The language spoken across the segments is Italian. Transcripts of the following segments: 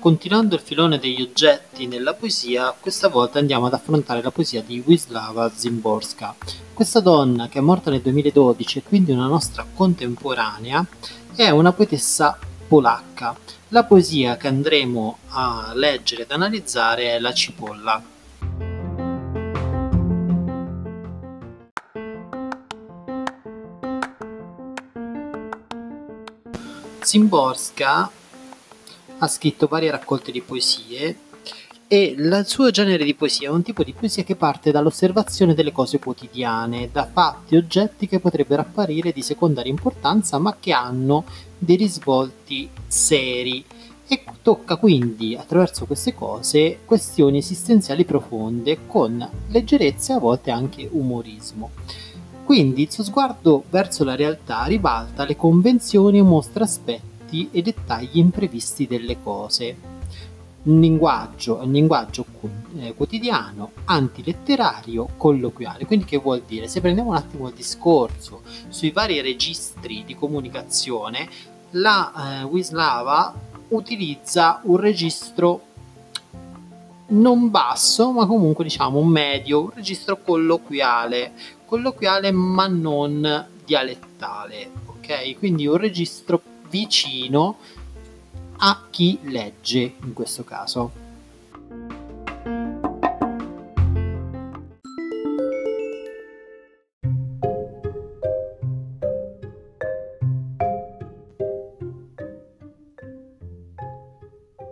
Continuando il filone degli oggetti nella poesia, questa volta andiamo ad affrontare la poesia di Wisława Szymborska. Questa donna, che è morta nel 2012 e quindi una nostra contemporanea, è una poetessa polacca. La poesia che andremo a leggere ed analizzare è La cipolla. Szymborska ha scritto varie raccolte di poesie e il suo genere di poesia è un tipo di poesia che parte dall'osservazione delle cose quotidiane, da fatti oggetti che potrebbero apparire di secondaria importanza ma che hanno dei risvolti seri e tocca quindi attraverso queste cose questioni esistenziali profonde con leggerezza e a volte anche umorismo. Quindi il suo sguardo verso la realtà ribalta le convenzioni e mostra aspetti aspetti e dettagli imprevisti delle cose. Un linguaggio, un linguaggio eh, quotidiano, antiletterario, colloquiale. Quindi che vuol dire? Se prendiamo un attimo il discorso sui vari registri di comunicazione, la eh, Wislava utilizza un registro non basso, ma comunque diciamo medio, un registro colloquiale, colloquiale ma non dialettale, ok? Quindi un registro vicino a chi legge in questo caso.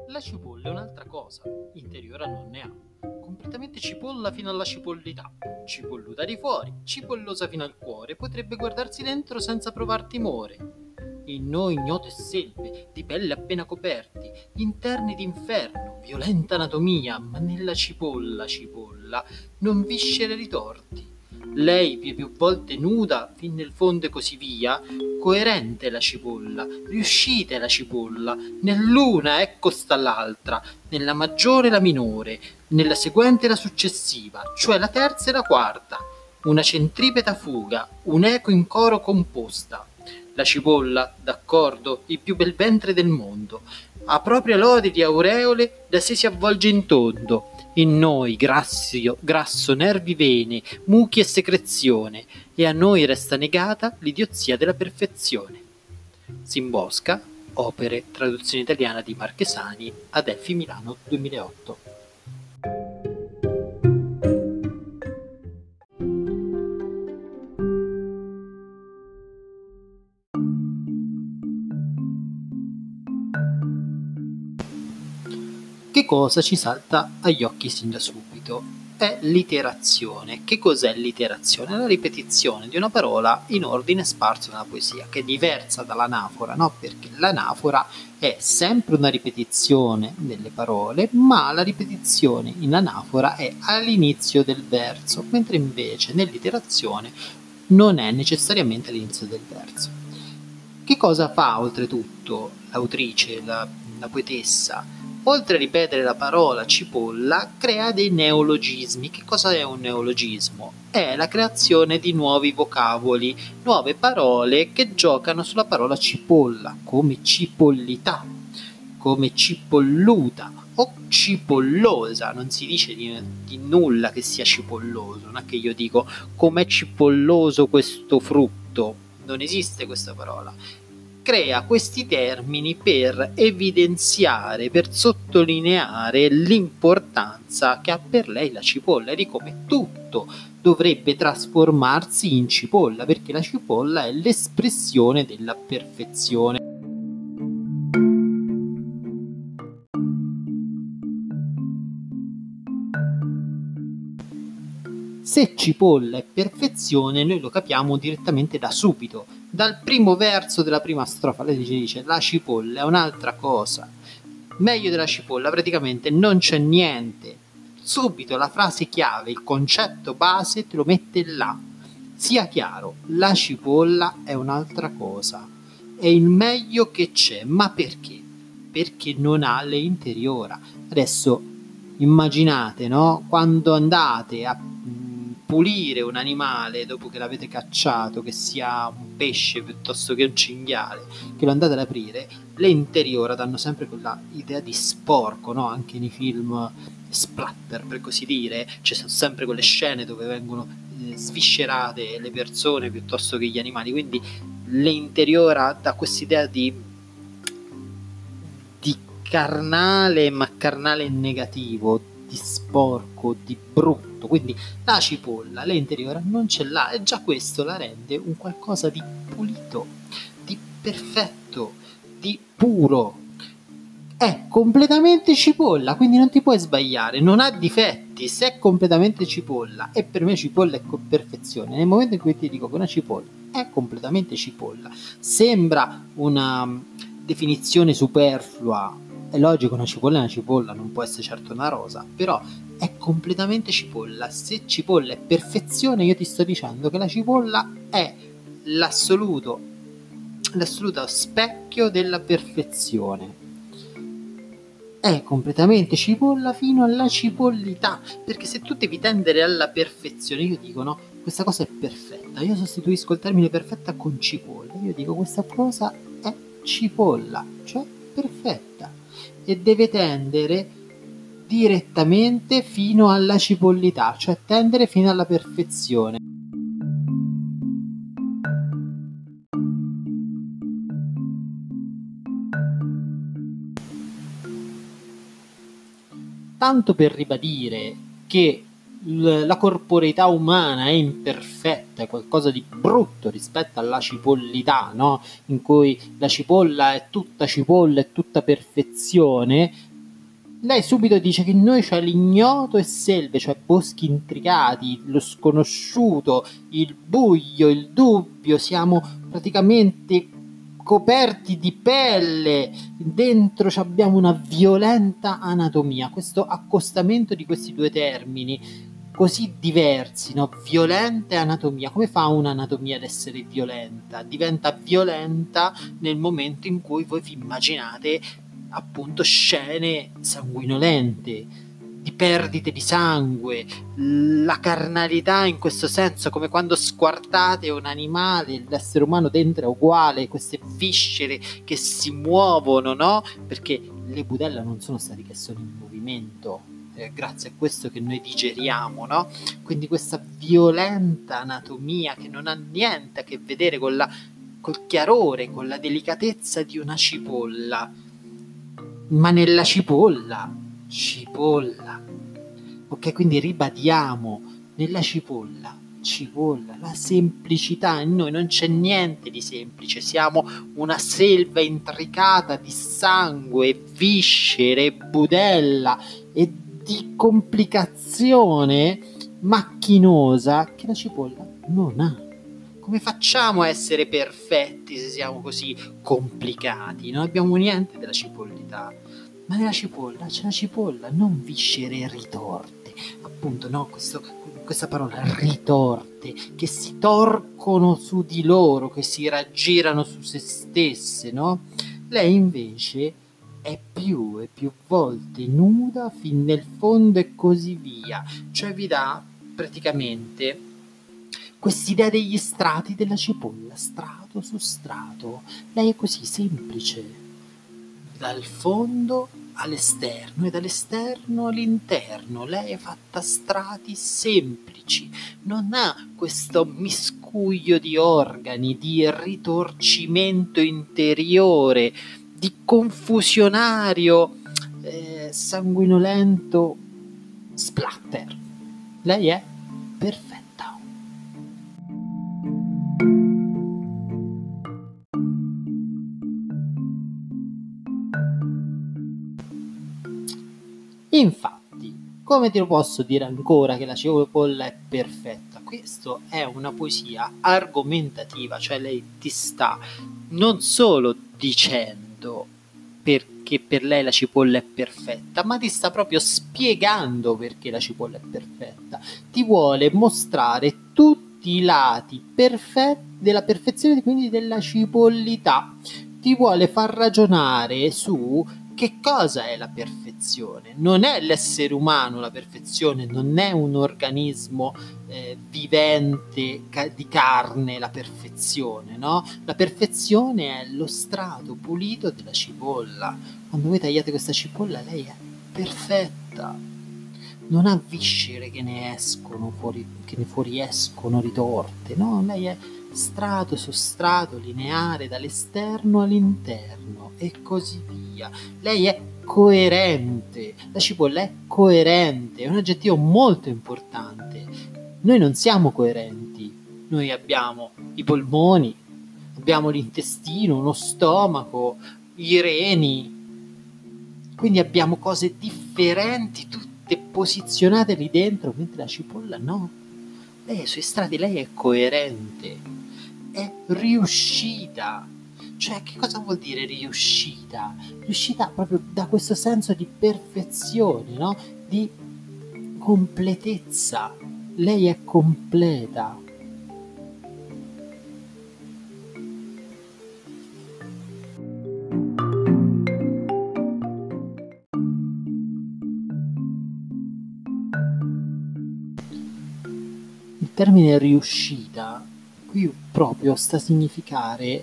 La cipolla è un'altra cosa, interiora non ne ha. Completamente cipolla fino alla cipollità, cipolluta di fuori, cipollosa fino al cuore, potrebbe guardarsi dentro senza provar timore in noi ignote selve, di pelle appena coperti, interni d'inferno, violenta anatomia, ma nella cipolla, cipolla, non viscere ritorti. Lei più più volte nuda, fin nel fondo e così via, coerente la cipolla, riuscite la cipolla, nell'una ecco sta l'altra, nella maggiore la minore, nella seguente la successiva, cioè la terza e la quarta, una centripeta fuga, un eco in coro composta, la cipolla, d'accordo, il più bel ventre del mondo. A propria lode di aureole da sé si avvolge in tondo. In noi grassio, grasso, nervi, vene, muchi e secrezione, e a noi resta negata l'idiozia della perfezione. Simbosca, opere, traduzione italiana di Marchesani, Adelphi Milano 2008. Cosa ci salta agli occhi sin da subito? È l'iterazione. Che cos'è l'iterazione? È la ripetizione di una parola in ordine sparso nella poesia, che è diversa dall'anafora, no? Perché l'anafora è sempre una ripetizione delle parole, ma la ripetizione in anafora è all'inizio del verso, mentre invece nell'iterazione non è necessariamente all'inizio del verso. Che cosa fa oltretutto l'autrice, la, la poetessa? Oltre a ripetere la parola cipolla, crea dei neologismi. Che cosa è un neologismo? È la creazione di nuovi vocaboli, nuove parole che giocano sulla parola cipolla, come cipollità, come cipolluta o cipollosa. Non si dice di, di nulla che sia cipolloso, non è che io dico com'è cipolloso questo frutto. Non esiste questa parola crea questi termini per evidenziare, per sottolineare l'importanza che ha per lei la cipolla e di come tutto dovrebbe trasformarsi in cipolla, perché la cipolla è l'espressione della perfezione. Se cipolla è perfezione, noi lo capiamo direttamente da subito, dal primo verso della prima strofa. Lei dice la cipolla è un'altra cosa. Meglio della cipolla, praticamente non c'è niente. Subito la frase chiave, il concetto base te lo mette là. Sia chiaro, la cipolla è un'altra cosa. È il meglio che c'è, ma perché? Perché non ha le interiora. Adesso immaginate, no? Quando andate a pulire un animale dopo che l'avete cacciato, che sia un pesce piuttosto che un cinghiale, che lo andate ad aprire, le interiora danno sempre quella idea di sporco, no? Anche nei film splatter, per così dire, ci sono sempre quelle scene dove vengono eh, sviscerate le persone piuttosto che gli animali, quindi le interiora da quest'idea di, di carnale, ma carnale negativo, di sporco, di brutto. Quindi la cipolla, le interiora non ce l'ha e già questo la rende un qualcosa di pulito, di perfetto, di puro. È completamente cipolla, quindi non ti puoi sbagliare, non ha difetti, se è completamente cipolla e per me cipolla è perfezione. Nel momento in cui ti dico che una cipolla è completamente cipolla, sembra una mm, definizione superflua è logico, una cipolla è una cipolla, non può essere certo una rosa, però è completamente cipolla. Se cipolla è perfezione, io ti sto dicendo che la cipolla è l'assoluto, l'assoluto specchio della perfezione. È completamente cipolla fino alla cipollità, perché se tu devi tendere alla perfezione, io dico no, questa cosa è perfetta. Io sostituisco il termine perfetta con cipolla. Io dico questa cosa è cipolla, cioè perfetta e deve tendere direttamente fino alla cipollità, cioè tendere fino alla perfezione. Tanto per ribadire che la corporeità umana è imperfetta, è qualcosa di brutto rispetto alla cipollità, no? in cui la cipolla è tutta cipolla, è tutta perfezione, lei subito dice che noi c'è l'ignoto e selve, cioè boschi intricati, lo sconosciuto, il buio, il dubbio, siamo praticamente coperti di pelle, dentro abbiamo una violenta anatomia. Questo accostamento di questi due termini così diversi, no? violenta anatomia. Come fa un'anatomia ad essere violenta? Diventa violenta nel momento in cui voi vi immaginate appunto scene sanguinolente, di perdite di sangue, la carnalità in questo senso, come quando squartate un animale, l'essere umano dentro è uguale, queste viscere che si muovono, no? Perché le budella non sono stati che sono in movimento, eh, grazie a questo che noi digeriamo, no? Quindi questa violenta anatomia che non ha niente a che vedere con la, col chiarore, con la delicatezza di una cipolla. Ma nella cipolla, cipolla. Ok, quindi ribadiamo, nella cipolla cipolla, la semplicità in noi non c'è niente di semplice, siamo una selva intricata di sangue, viscere, budella e di complicazione macchinosa che la cipolla non ha. Come facciamo a essere perfetti se siamo così complicati? Non abbiamo niente della cipollità. Ma nella cipolla c'è la cipolla, non viscere ritorte. Appunto, no, questo, questa parola ritorte, che si torcono su di loro, che si raggirano su se stesse, no? Lei invece è più e più volte nuda fin nel fondo e così via. Cioè vi dà praticamente quest'idea degli strati della cipolla, strato su strato. Lei è così semplice, dal fondo all'esterno e dall'esterno all'interno. Lei è fatta strati semplici, non ha questo miscuglio di organi, di ritorcimento interiore di confusionario, eh, sanguinolento splatter. Lei è perfetta. Infatti, come ti lo posso dire ancora che la cipolla è perfetta? Questo è una poesia argomentativa, cioè lei ti sta non solo dicendo dicendo perché per lei la cipolla è perfetta, ma ti sta proprio spiegando perché la cipolla è perfetta. Ti vuole mostrare tutti i lati perfetti della perfezione, quindi della cipollità. Ti vuole far ragionare su che cosa è la perfezione? Non è l'essere umano la perfezione, non è un organismo eh, vivente ca- di carne la perfezione, no? La perfezione è lo strato pulito della cipolla. Quando voi tagliate questa cipolla, lei è perfetta. Non ha viscere che ne escono fuori, che ne fuoriescono ritorte, no? Lei è strato su strato lineare dall'esterno all'interno e così via. Lei è coerente, la cipolla è coerente, è un aggettivo molto importante. Noi non siamo coerenti, noi abbiamo i polmoni, abbiamo l'intestino, uno stomaco, i reni, quindi abbiamo cose differenti, tutte posizionate lì dentro, mentre la cipolla no. Lei ai strati, lei è coerente è riuscita. Cioè, che cosa vuol dire riuscita? Riuscita proprio da questo senso di perfezione, no? Di completezza. Lei è completa. Il termine riuscita qui proprio sta a significare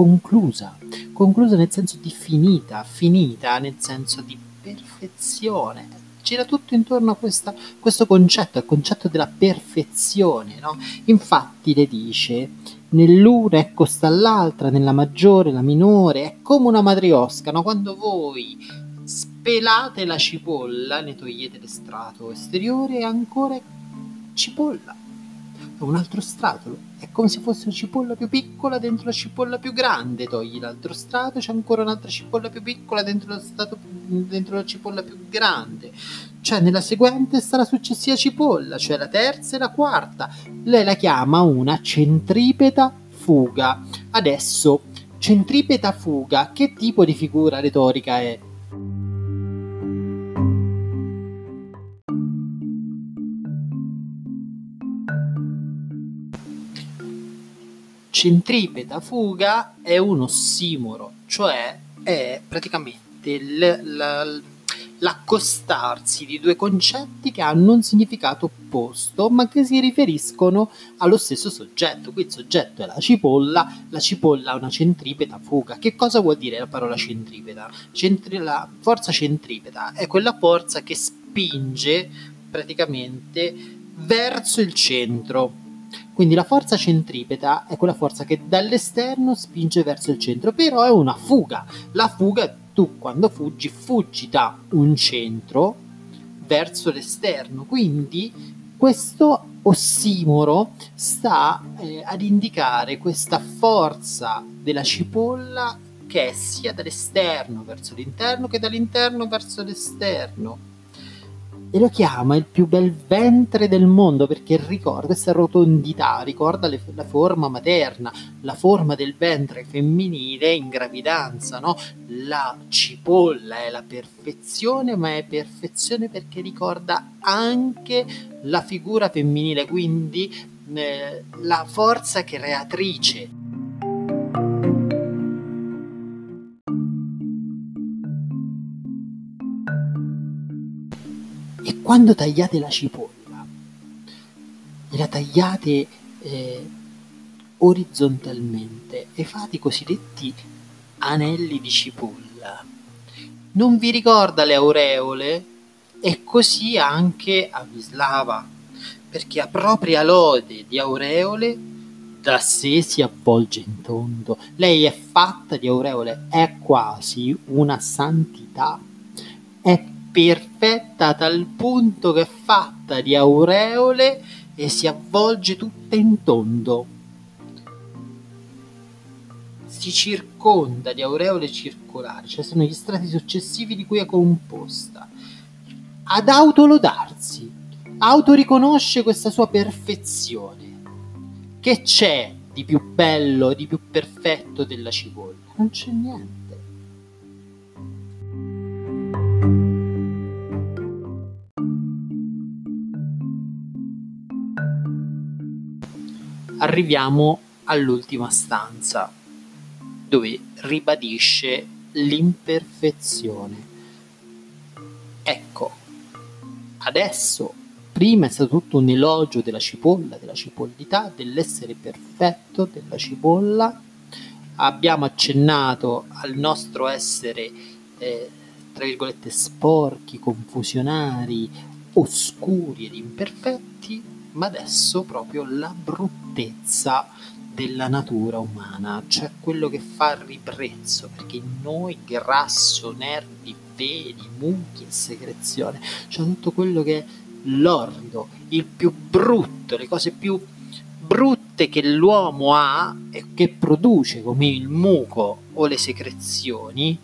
conclusa, conclusa nel senso di finita, finita nel senso di perfezione. Gira tutto intorno a questa, questo concetto, il concetto della perfezione. No? Infatti le dice, nell'una ecco sta l'altra, nella maggiore, la minore, è come una matriosca, no? quando voi spelate la cipolla, ne togliete l'estrato esteriore e ancora cipolla un altro strato. È come se fosse una cipolla più piccola dentro la cipolla più grande. Togli l'altro strato, c'è ancora un'altra cipolla più piccola dentro, strato, dentro la cipolla più grande. Cioè, nella seguente sta la successiva cipolla, cioè la terza e la quarta. Lei la chiama una centripeta fuga. Adesso, centripeta fuga, che tipo di figura retorica è? Centripeta fuga è un ossimoro, cioè è praticamente l- l- l'accostarsi di due concetti che hanno un significato opposto ma che si riferiscono allo stesso soggetto. Qui il soggetto è la cipolla, la cipolla ha una centripeta fuga. Che cosa vuol dire la parola centripeta? Centri- la forza centripeta è quella forza che spinge praticamente verso il centro quindi la forza centripeta è quella forza che dall'esterno spinge verso il centro, però è una fuga. La fuga, tu quando fuggi, fuggi da un centro verso l'esterno. Quindi questo ossimoro sta eh, ad indicare questa forza della cipolla che è sia dall'esterno verso l'interno che dall'interno verso l'esterno e lo chiama il più bel ventre del mondo perché ricorda questa rotondità, ricorda le, la forma materna, la forma del ventre femminile in gravidanza, no? La cipolla è la perfezione, ma è perfezione perché ricorda anche la figura femminile, quindi eh, la forza creatrice quando tagliate la cipolla la tagliate eh, orizzontalmente e fate i cosiddetti anelli di cipolla, non vi ricorda le aureole? E così anche a Vislava, perché a propria lode di aureole da sé si avvolge in tondo. Lei è fatta di aureole, è quasi una santità, è perfetta tal punto che è fatta di aureole e si avvolge tutta in tondo. Si circonda di aureole circolari, cioè sono gli strati successivi di cui è composta. Ad autolodarsi, autoriconosce questa sua perfezione. Che c'è di più bello, di più perfetto della cipolla? Non c'è niente. Arriviamo all'ultima stanza dove ribadisce l'imperfezione. Ecco, adesso prima è stato tutto un elogio della cipolla, della cipollità, dell'essere perfetto della cipolla. Abbiamo accennato al nostro essere, eh, tra virgolette, sporchi, confusionari, oscuri ed imperfetti, ma adesso proprio la bruttezza della natura umana, cioè quello che fa ribrezzo, perché noi grasso, nervi, veni, mucchi e secrezione, cioè tutto quello che è l'orrido, il più brutto, le cose più brutte che l'uomo ha e che produce come il muco o le secrezioni,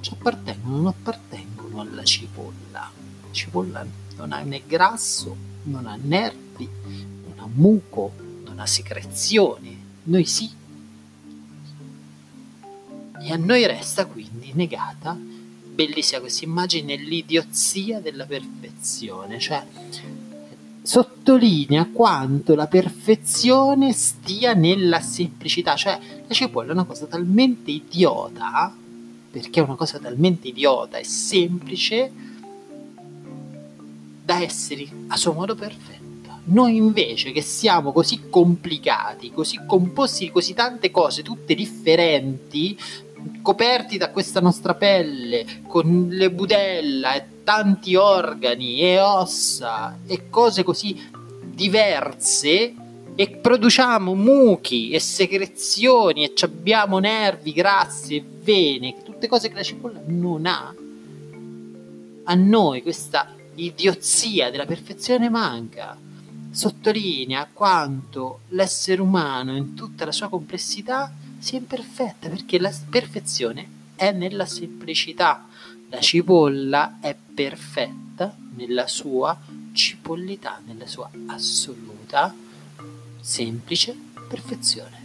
ci appartengono, non appartengono alla cipolla. La cipolla non ha né grasso, non ha nervi, non ha muco, non ha secrezioni, noi sì. E a noi resta quindi negata, bellissima questa immagine, l'idiozia della perfezione, cioè sottolinea quanto la perfezione stia nella semplicità, cioè la cipolla è una cosa talmente idiota, perché è una cosa talmente idiota e semplice, da essere a suo modo perfetta. Noi invece che siamo così complicati, così composti di così tante cose, tutte differenti, coperti da questa nostra pelle, con le budella e tanti organi e ossa e cose così diverse, e produciamo muchi e secrezioni e abbiamo nervi, grassi e vene, tutte cose che la cipolla non ha. A noi questa idiozia della perfezione manca. Sottolinea quanto l'essere umano in tutta la sua complessità sia imperfetta, perché la perfezione è nella semplicità. La cipolla è perfetta nella sua cipollità, nella sua assoluta semplice perfezione.